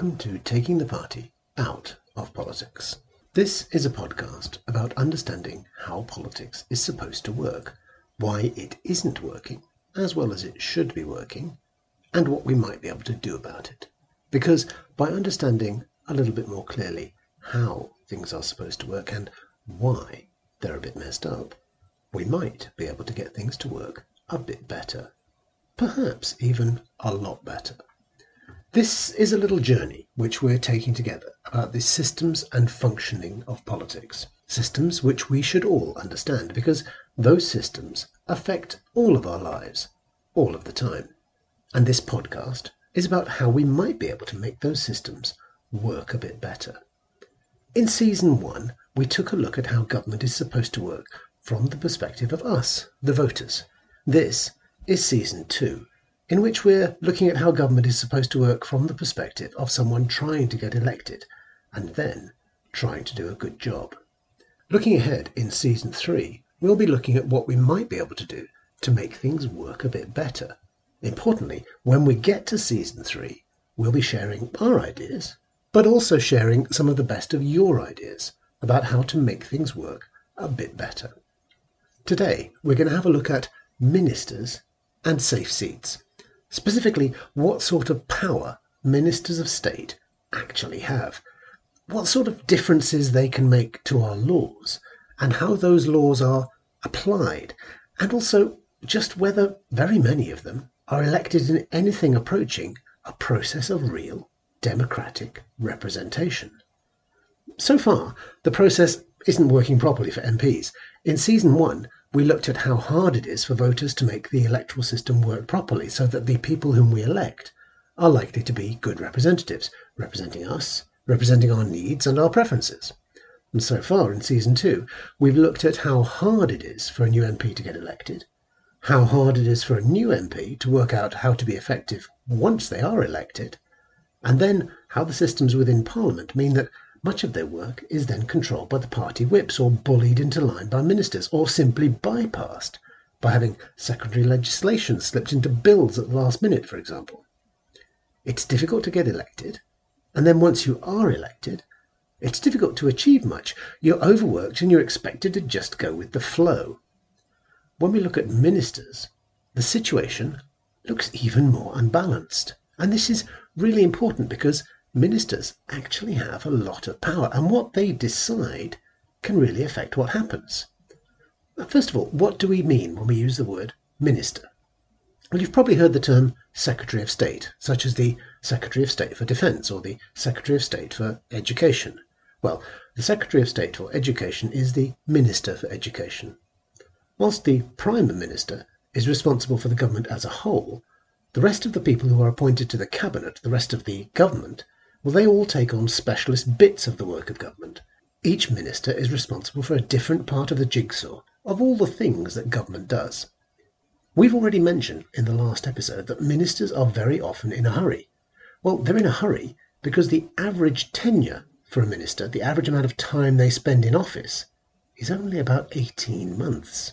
welcome to Taking the Party Out of Politics. This is a podcast about understanding how politics is supposed to work, why it isn't working as well as it should be working, and what we might be able to do about it. Because by understanding a little bit more clearly how things are supposed to work and why they're a bit messed up, we might be able to get things to work a bit better. Perhaps even a lot better. This is a little journey which we're taking together about the systems and functioning of politics. Systems which we should all understand because those systems affect all of our lives, all of the time. And this podcast is about how we might be able to make those systems work a bit better. In season one, we took a look at how government is supposed to work from the perspective of us, the voters. This is season two, in which we're looking at how government is supposed to work from the perspective of someone trying to get elected and then trying to do a good job. Looking ahead in season three, we'll be looking at what we might be able to do to make things work a bit better. Importantly, when we get to season three, we'll be sharing our ideas, but also sharing some of the best of your ideas about how to make things work a bit better. Today, we're going to have a look at ministers and safe seats. Specifically, what sort of power ministers of state actually have, what sort of differences they can make to our laws, and how those laws are applied, and also just whether very many of them are elected in anything approaching a process of real democratic representation. So far, the process isn't working properly for MPs. In season one, we looked at how hard it is for voters to make the electoral system work properly so that the people whom we elect are likely to be good representatives, representing us, representing our needs and our preferences. And so far in season two, we've looked at how hard it is for a new MP to get elected, how hard it is for a new MP to work out how to be effective once they are elected, and then how the systems within Parliament mean that much of their work is then controlled by the party whips or bullied into line by ministers or simply bypassed by having secondary legislation slipped into bills at the last minute, for example. It's difficult to get elected, and then once you are elected, it's difficult to achieve much. You're overworked and you're expected to just go with the flow. When we look at ministers, the situation looks even more unbalanced. And this is really important because ministers actually have a lot of power, and what they decide can really affect what happens. Uh, first of all, what do we mean when we use the word minister? Well, you've probably heard the term Secretary of State, such as the Secretary of State for Defence or the Secretary of State for Education. Well, the Secretary of State for Education is the Minister for Education. Whilst the Prime Minister is responsible for the government as a whole, the rest of the people who are appointed to the Cabinet, the rest of the government, well, they all take on specialist bits of the work of government. Each minister is responsible for a different part of the jigsaw of all the things that government does. We've already mentioned in the last episode that ministers are very often in a hurry. Well, they're in a hurry because the average tenure for a minister, the average amount of time they spend in office, is only about 18 months.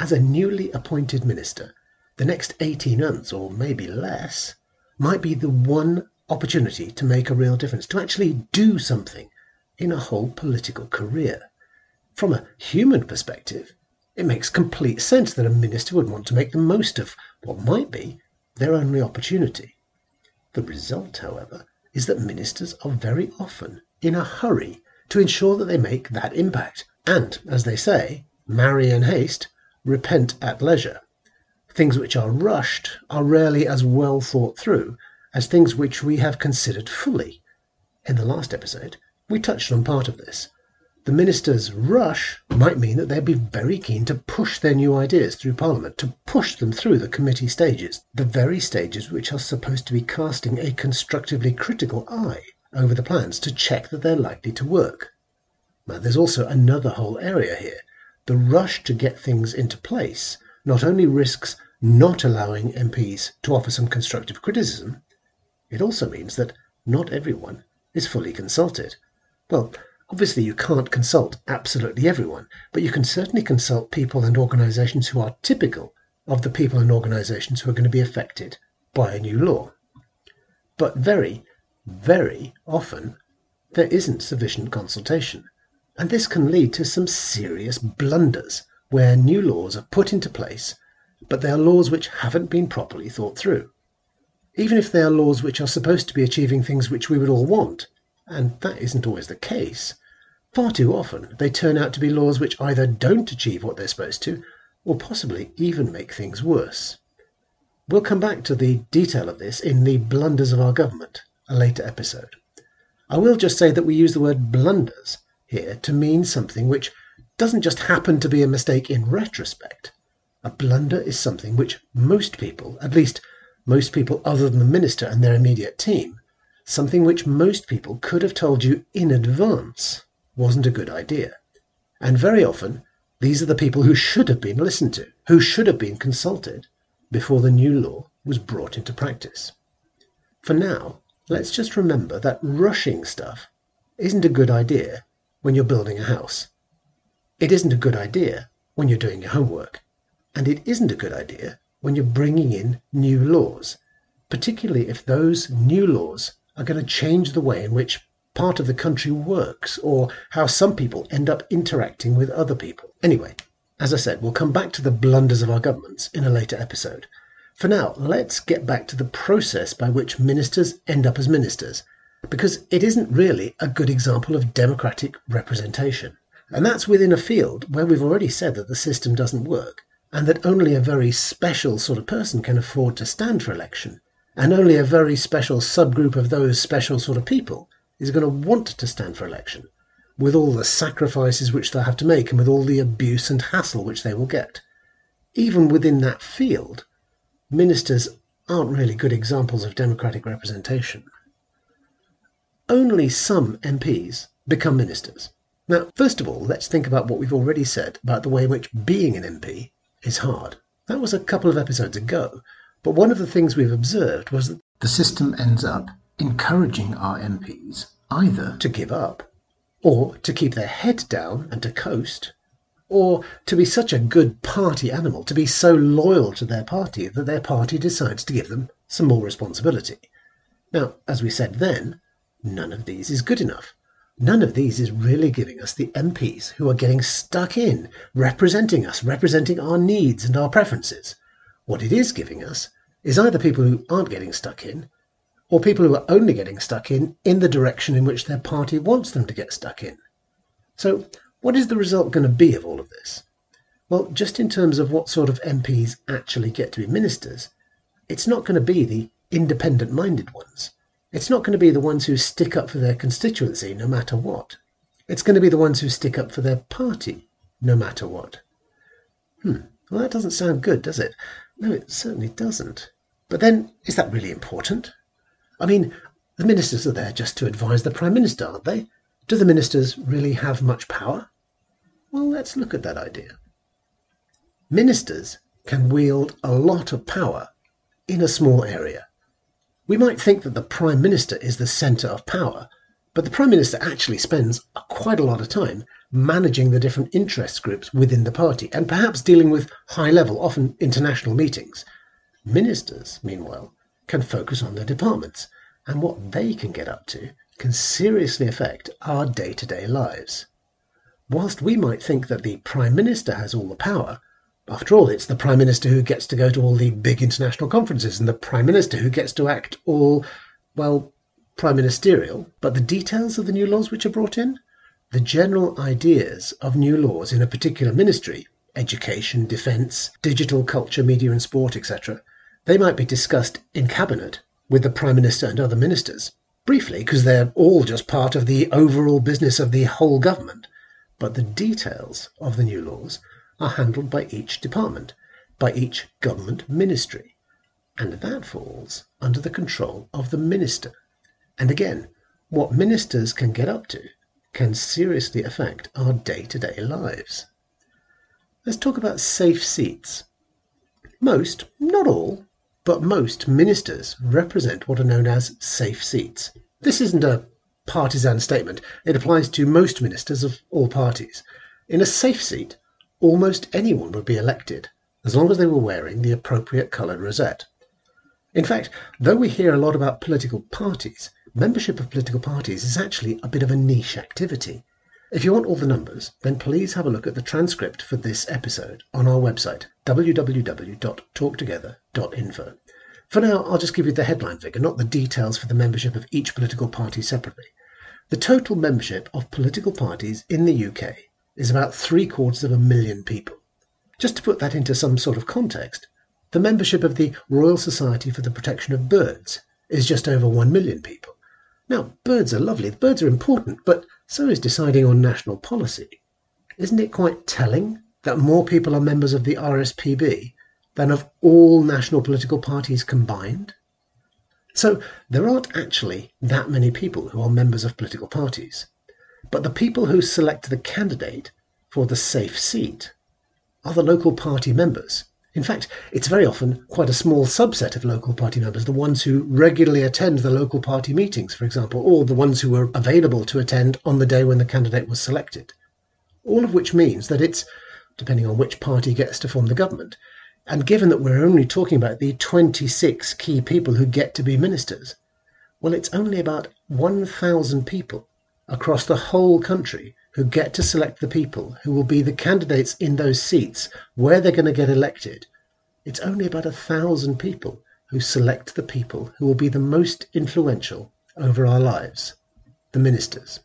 As a newly appointed minister, the next 18 months, or maybe less, might be the one opportunity to make a real difference, to actually do something in a whole political career. From a human perspective, it makes complete sense that a minister would want to make the most of what might be their only opportunity. The result, however, is that ministers are very often in a hurry to ensure that they make that impact. And, as they say, marry in haste, repent at leisure. Things which are rushed are rarely as well thought through as things which we have considered fully. In the last episode, we touched on part of this. The minister's rush might mean that they'd be very keen to push their new ideas through Parliament, to push them through the committee stages, the very stages which are supposed to be casting a constructively critical eye over the plans to check that they're likely to work. Now, there's also another whole area here. The rush to get things into place not only risks not allowing MPs to offer some constructive criticism, it also means that not everyone is fully consulted. Well, obviously you can't consult absolutely everyone, but you can certainly consult people and organisations who are typical of the people and organisations who are going to be affected by a new law. But very, very often there isn't sufficient consultation. And this can lead to some serious blunders where new laws are put into place, but they are laws which haven't been properly thought through. Even if they are laws which are supposed to be achieving things which we would all want, and that isn't always the case, far too often they turn out to be laws which either don't achieve what they're supposed to, or possibly even make things worse. We'll come back to the detail of this in the blunders of our government, a later episode. I will just say that we use the word blunders here to mean something which doesn't just happen to be a mistake in retrospect. A blunder is something which most people, at least most people other than the minister and their immediate team, something which most people could have told you in advance wasn't a good idea. And very often, these are the people who should have been listened to, who should have been consulted before the new law was brought into practice. For now, let's just remember that rushing stuff isn't a good idea when you're building a house. It isn't a good idea when you're doing your homework. And it isn't a good idea when you're bringing in new laws, particularly if those new laws are going to change the way in which part of the country works or how some people end up interacting with other people. Anyway, as I said, we'll come back to the blunders of our governments in a later episode. For now, let's get back to the process by which ministers end up as ministers, because it isn't really a good example of democratic representation. And that's within a field where we've already said that the system doesn't work, and that only a very special sort of person can afford to stand for election, and only a very special subgroup of those special sort of people is going to want to stand for election, with all the sacrifices which they'll have to make and with all the abuse and hassle which they will get. Even within that field, ministers aren't really good examples of democratic representation. Only some MPs become ministers. Now, first of all, let's think about what we've already said about the way in which being an MP is hard. That was a couple of episodes ago, but one of the things we've observed was that the system ends up encouraging our MPs either to give up, or to keep their head down and to coast, or to be such a good party animal, to be so loyal to their party that their party decides to give them some more responsibility. Now, as we said then, none of these is good enough. None of these is really giving us the MPs who are getting stuck in, representing us, representing our needs and our preferences. What it is giving us is either people who aren't getting stuck in, or people who are only getting stuck in in the direction in which their party wants them to get stuck in. So, what is the result going to be of all of this? Well, just in terms of what sort of MPs actually get to be ministers, it's not going to be the independent minded ones. It's not going to be the ones who stick up for their constituency no matter what. It's going to be the ones who stick up for their party no matter what. Hmm, well, that doesn't sound good, does it? No, it certainly doesn't. But then, is that really important? I mean, the ministers are there just to advise the Prime Minister, aren't they? Do the ministers really have much power? Well, let's look at that idea. Ministers can wield a lot of power in a small area. We might think that the Prime Minister is the centre of power, but the Prime Minister actually spends quite a lot of time managing the different interest groups within the party and perhaps dealing with high level, often international meetings. Ministers, meanwhile, can focus on their departments, and what they can get up to can seriously affect our day to day lives. Whilst we might think that the Prime Minister has all the power, after all, it's the Prime Minister who gets to go to all the big international conferences and the Prime Minister who gets to act all, well, prime ministerial. But the details of the new laws which are brought in, the general ideas of new laws in a particular ministry, education, defence, digital, culture, media and sport, etc., they might be discussed in Cabinet with the Prime Minister and other ministers, briefly, because they're all just part of the overall business of the whole government. But the details of the new laws are handled by each department, by each government ministry, and that falls under the control of the minister. And again, what ministers can get up to can seriously affect our day to day lives. Let's talk about safe seats. Most, not all, but most ministers represent what are known as safe seats. This isn't a partisan statement, it applies to most ministers of all parties. In a safe seat, almost anyone would be elected, as long as they were wearing the appropriate coloured rosette. In fact, though we hear a lot about political parties, membership of political parties is actually a bit of a niche activity. If you want all the numbers, then please have a look at the transcript for this episode on our website, www.talktogether.info. For now, I'll just give you the headline figure, not the details for the membership of each political party separately. The total membership of political parties in the UK is about three quarters of a million people. Just to put that into some sort of context, the membership of the Royal Society for the Protection of Birds is just over 1 million people. Now, birds are lovely, birds are important, but so is deciding on national policy. Isn't it quite telling that more people are members of the RSPB than of all national political parties combined? So there aren't actually that many people who are members of political parties. But the people who select the candidate for the safe seat are the local party members in fact, it's very often quite a small subset of local party members, the ones who regularly attend the local party meetings, for example, or the ones who were available to attend on the day when the candidate was selected. All of which means that it's, depending on which party gets to form the government, and given that we're only talking about the 26 key people who get to be ministers, well, it's only about 1,000 people across the whole country who get to select the people who will be the candidates in those seats where they're going to get elected, it's only about a thousand people who select the people who will be the most influential over our lives, the ministers.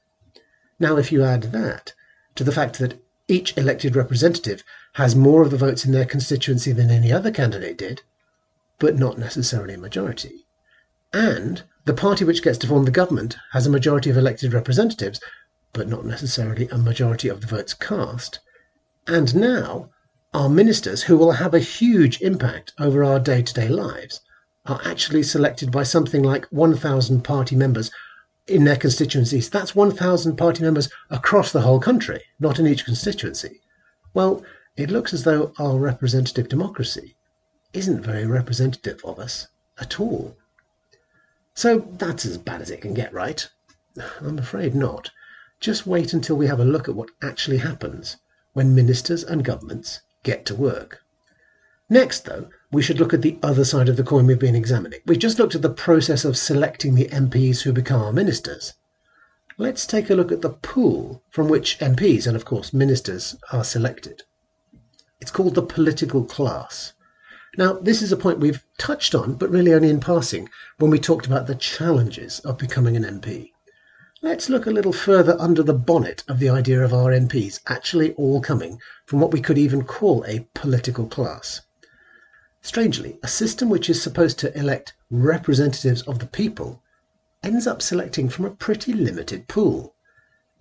Now, if you add that to the fact that each elected representative has more of the votes in their constituency than any other candidate did, but not necessarily a majority, and the party which gets to form the government has a majority of elected representatives, but not necessarily a majority of the votes cast. And now, our ministers, who will have a huge impact over our day to day lives, are actually selected by something like 1,000 party members in their constituencies. That's 1,000 party members across the whole country, not in each constituency. Well, it looks as though our representative democracy isn't very representative of us at all. So that's as bad as it can get, right? I'm afraid not. Just wait until we have a look at what actually happens when ministers and governments get to work. Next, though, we should look at the other side of the coin we've been examining. We've just looked at the process of selecting the MPs who become our ministers. Let's take a look at the pool from which MPs and, of course, ministers are selected. It's called the political class. Now, this is a point we've touched on, but really only in passing, when we talked about the challenges of becoming an MP. Let's look a little further under the bonnet of the idea of our MPs actually all coming from what we could even call a political class. Strangely, a system which is supposed to elect representatives of the people ends up selecting from a pretty limited pool.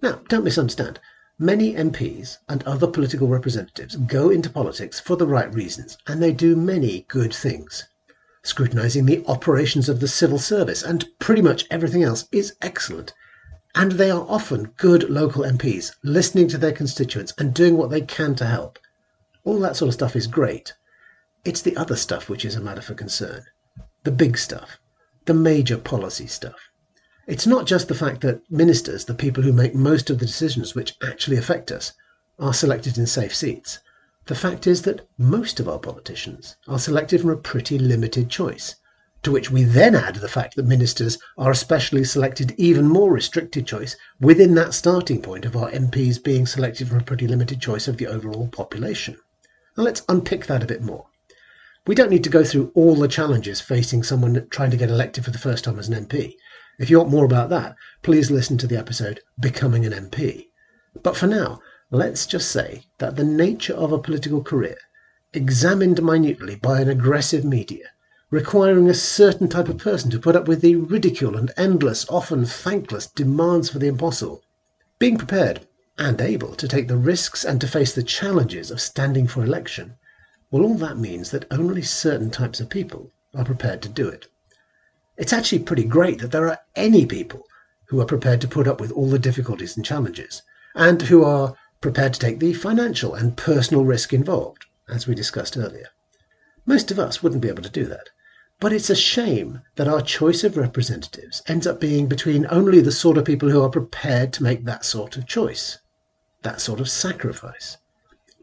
Now, don't misunderstand. Many MPs and other political representatives go into politics for the right reasons, and they do many good things. Scrutinising the operations of the civil service and pretty much everything else is excellent and they are often good local MPs, listening to their constituents and doing what they can to help. All that sort of stuff is great. It's the other stuff which is a matter for concern. The big stuff. The major policy stuff. It's not just the fact that ministers, the people who make most of the decisions which actually affect us, are selected in safe seats. The fact is that most of our politicians are selected from a pretty limited choice to which we then add the fact that ministers are especially selected even more restricted choice within that starting point of our MPs being selected from a pretty limited choice of the overall population. Now let's unpick that a bit more. We don't need to go through all the challenges facing someone trying to get elected for the first time as an MP. If you want more about that, please listen to the episode Becoming an MP. But for now, let's just say that the nature of a political career, examined minutely by an aggressive media, requiring a certain type of person to put up with the ridicule and endless, often thankless demands for the impossible. Being prepared and able to take the risks and to face the challenges of standing for election, well, all that means that only certain types of people are prepared to do it. It's actually pretty great that there are any people who are prepared to put up with all the difficulties and challenges, and who are prepared to take the financial and personal risk involved, as we discussed earlier. Most of us wouldn't be able to do that. But it's a shame that our choice of representatives ends up being between only the sort of people who are prepared to make that sort of choice, that sort of sacrifice.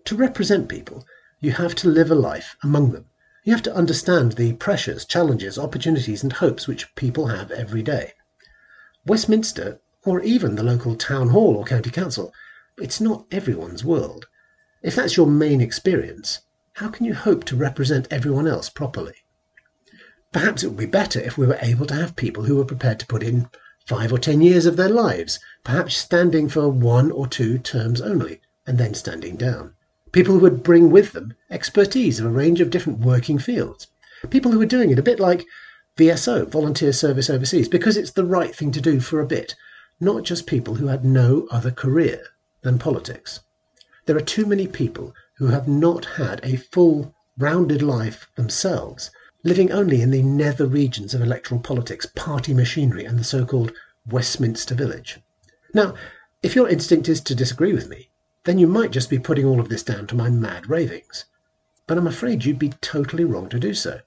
To represent people, you have to live a life among them. You have to understand the pressures, challenges, opportunities, and hopes which people have every day. Westminster, or even the local town hall or county council, it's not everyone's world. If that's your main experience, how can you hope to represent everyone else properly? Perhaps it would be better if we were able to have people who were prepared to put in five or ten years of their lives, perhaps standing for one or two terms only, and then standing down. People who would bring with them expertise of a range of different working fields. People who are doing it a bit like VSO, Volunteer Service Overseas, because it's the right thing to do for a bit, not just people who had no other career than politics. There are too many people who have not had a full, rounded life themselves, living only in the nether regions of electoral politics, party machinery, and the so called Westminster Village. Now, if your instinct is to disagree with me, then you might just be putting all of this down to my mad ravings. But I'm afraid you'd be totally wrong to do so.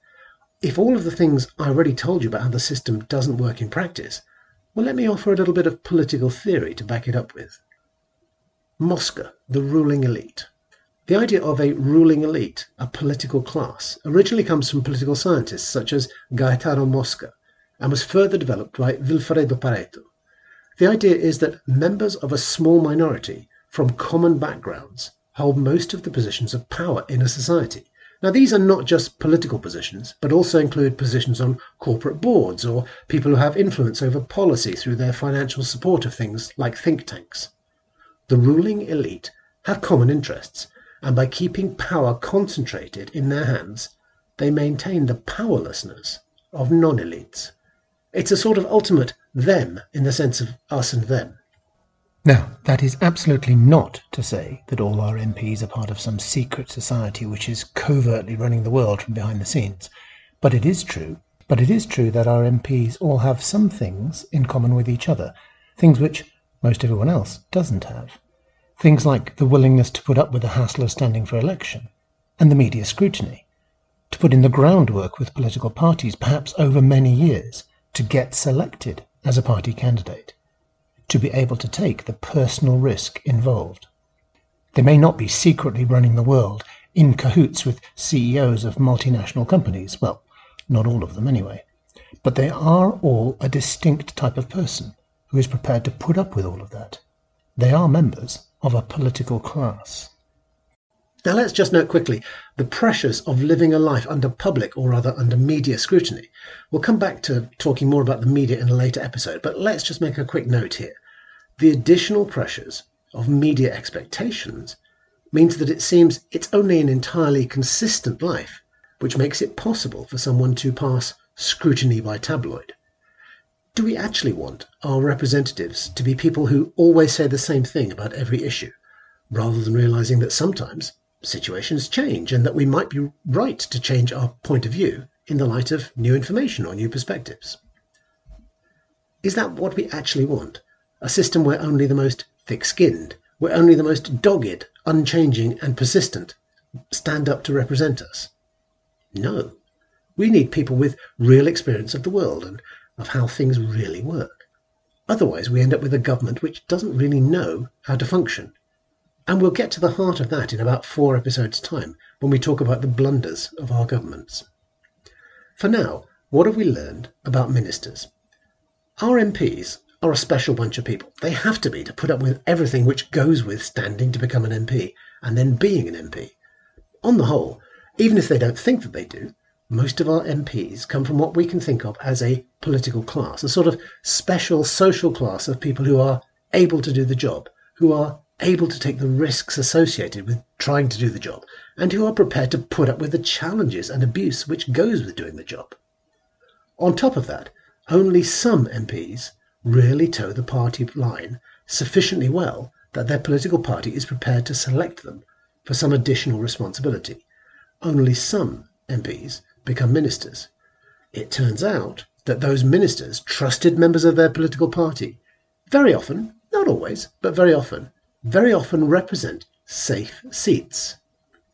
If all of the things I already told you about how the system doesn't work in practice, well, let me offer a little bit of political theory to back it up with. Mosca, the ruling elite. The idea of a ruling elite, a political class, originally comes from political scientists such as Gaetano Mosca and was further developed by Vilfredo Pareto. The idea is that members of a small minority from common backgrounds hold most of the positions of power in a society now, these are not just political positions, but also include positions on corporate boards or people who have influence over policy through their financial support of things like think tanks. The ruling elite have common interests, and by keeping power concentrated in their hands, they maintain the powerlessness of non elites. It's a sort of ultimate them in the sense of us and them. Now, that is absolutely not to say that all our MPs are part of some secret society which is covertly running the world from behind the scenes. But it is true. But it is true that our MPs all have some things in common with each other, things which most everyone else doesn't have. Things like the willingness to put up with the hassle of standing for election, and the media scrutiny, to put in the groundwork with political parties, perhaps over many years, to get selected as a party candidate to be able to take the personal risk involved. They may not be secretly running the world in cahoots with CEOs of multinational companies, well, not all of them anyway, but they are all a distinct type of person who is prepared to put up with all of that. They are members of a political class. Now, let's just note quickly the pressures of living a life under public, or rather under media scrutiny. We'll come back to talking more about the media in a later episode, but let's just make a quick note here. The additional pressures of media expectations means that it seems it's only an entirely consistent life which makes it possible for someone to pass scrutiny by tabloid. Do we actually want our representatives to be people who always say the same thing about every issue, rather than realizing that sometimes situations change and that we might be right to change our point of view in the light of new information or new perspectives. Is that what we actually want? A system where only the most thick skinned, where only the most dogged, unchanging, and persistent stand up to represent us? No. We need people with real experience of the world and of how things really work. Otherwise, we end up with a government which doesn't really know how to function and we'll get to the heart of that in about four episodes' time when we talk about the blunders of our governments. For now, what have we learned about ministers? Our MPs are a special bunch of people. They have to be to put up with everything which goes with standing to become an MP and then being an MP. On the whole, even if they don't think that they do, most of our MPs come from what we can think of as a political class, a sort of special social class of people who are able to do the job, who are able to take the risks associated with trying to do the job, and who are prepared to put up with the challenges and abuse which goes with doing the job. On top of that, only some MPs really toe the party line sufficiently well that their political party is prepared to select them for some additional responsibility. Only some MPs become ministers. It turns out that those ministers, trusted members of their political party, very often, not always, but very often, very often represent safe seats.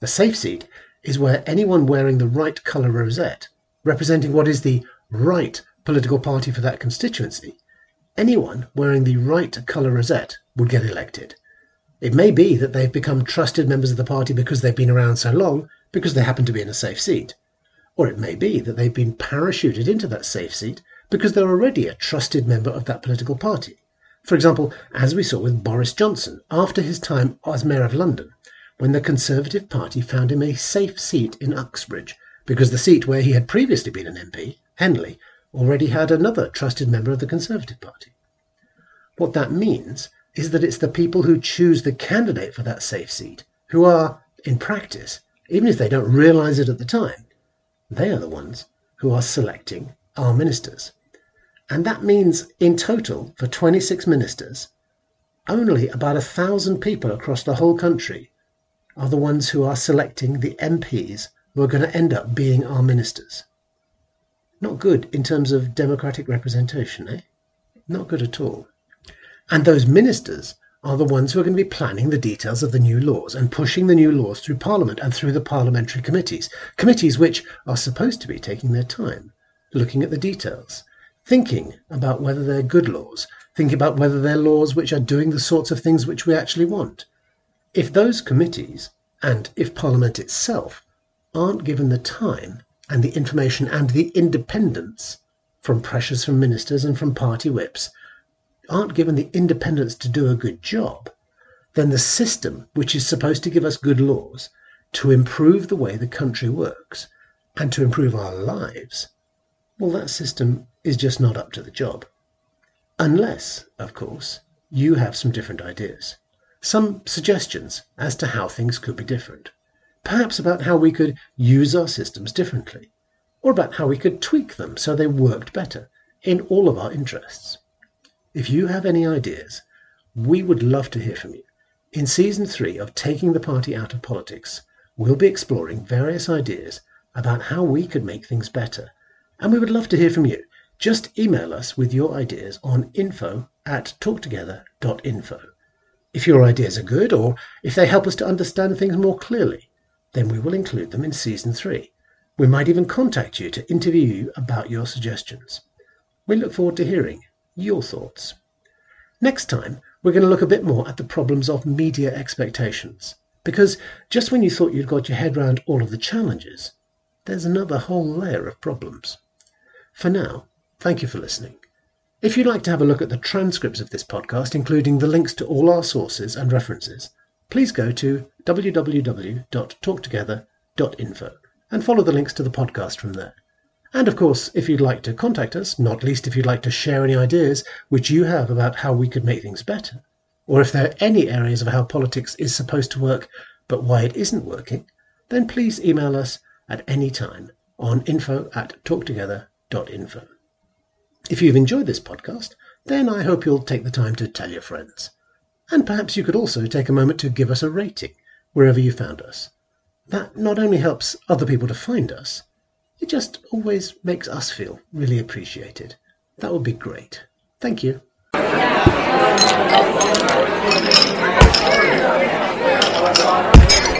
A safe seat is where anyone wearing the right colour rosette, representing what is the right political party for that constituency, anyone wearing the right colour rosette would get elected. It may be that they've become trusted members of the party because they've been around so long, because they happen to be in a safe seat. Or it may be that they've been parachuted into that safe seat because they're already a trusted member of that political party. For example, as we saw with Boris Johnson after his time as Mayor of London, when the Conservative Party found him a safe seat in Uxbridge, because the seat where he had previously been an MP, Henley, already had another trusted member of the Conservative Party. What that means is that it's the people who choose the candidate for that safe seat who are, in practice, even if they don't realize it at the time, they are the ones who are selecting our ministers. And that means, in total, for 26 ministers, only about a thousand people across the whole country are the ones who are selecting the MPs who are going to end up being our ministers. Not good in terms of democratic representation, eh? Not good at all. And those ministers are the ones who are going to be planning the details of the new laws and pushing the new laws through Parliament and through the parliamentary committees. Committees which are supposed to be taking their time, looking at the details, thinking about whether they're good laws, thinking about whether they're laws which are doing the sorts of things which we actually want. If those committees, and if Parliament itself, aren't given the time and the information and the independence from pressures from ministers and from party whips aren't given the independence to do a good job, then the system, which is supposed to give us good laws, to improve the way the country works, and to improve our lives, well, that system is just not up to the job. Unless, of course, you have some different ideas, some suggestions as to how things could be different, perhaps about how we could use our systems differently, or about how we could tweak them so they worked better in all of our interests. If you have any ideas, we would love to hear from you. In season three of Taking the Party Out of Politics, we'll be exploring various ideas about how we could make things better. And we would love to hear from you. Just email us with your ideas on info at talktogether.info. If your ideas are good, or if they help us to understand things more clearly, then we will include them in season three. We might even contact you to interview you about your suggestions. We look forward to hearing your thoughts. Next time, we're going to look a bit more at the problems of media expectations. Because just when you thought you'd got your head round all of the challenges, there's another whole layer of problems. For now, thank you for listening. If you'd like to have a look at the transcripts of this podcast, including the links to all our sources and references, please go to www.talktogether.info and follow the links to the podcast from there. And of course, if you'd like to contact us, not least if you'd like to share any ideas which you have about how we could make things better, or if there are any areas of how politics is supposed to work but why it isn't working, then please email us at any time on info at talktogether.info info. If you've enjoyed this podcast, then I hope you'll take the time to tell your friends. And perhaps you could also take a moment to give us a rating wherever you found us. That not only helps other people to find us, it just always makes us feel really appreciated. That would be great. Thank you. Yeah.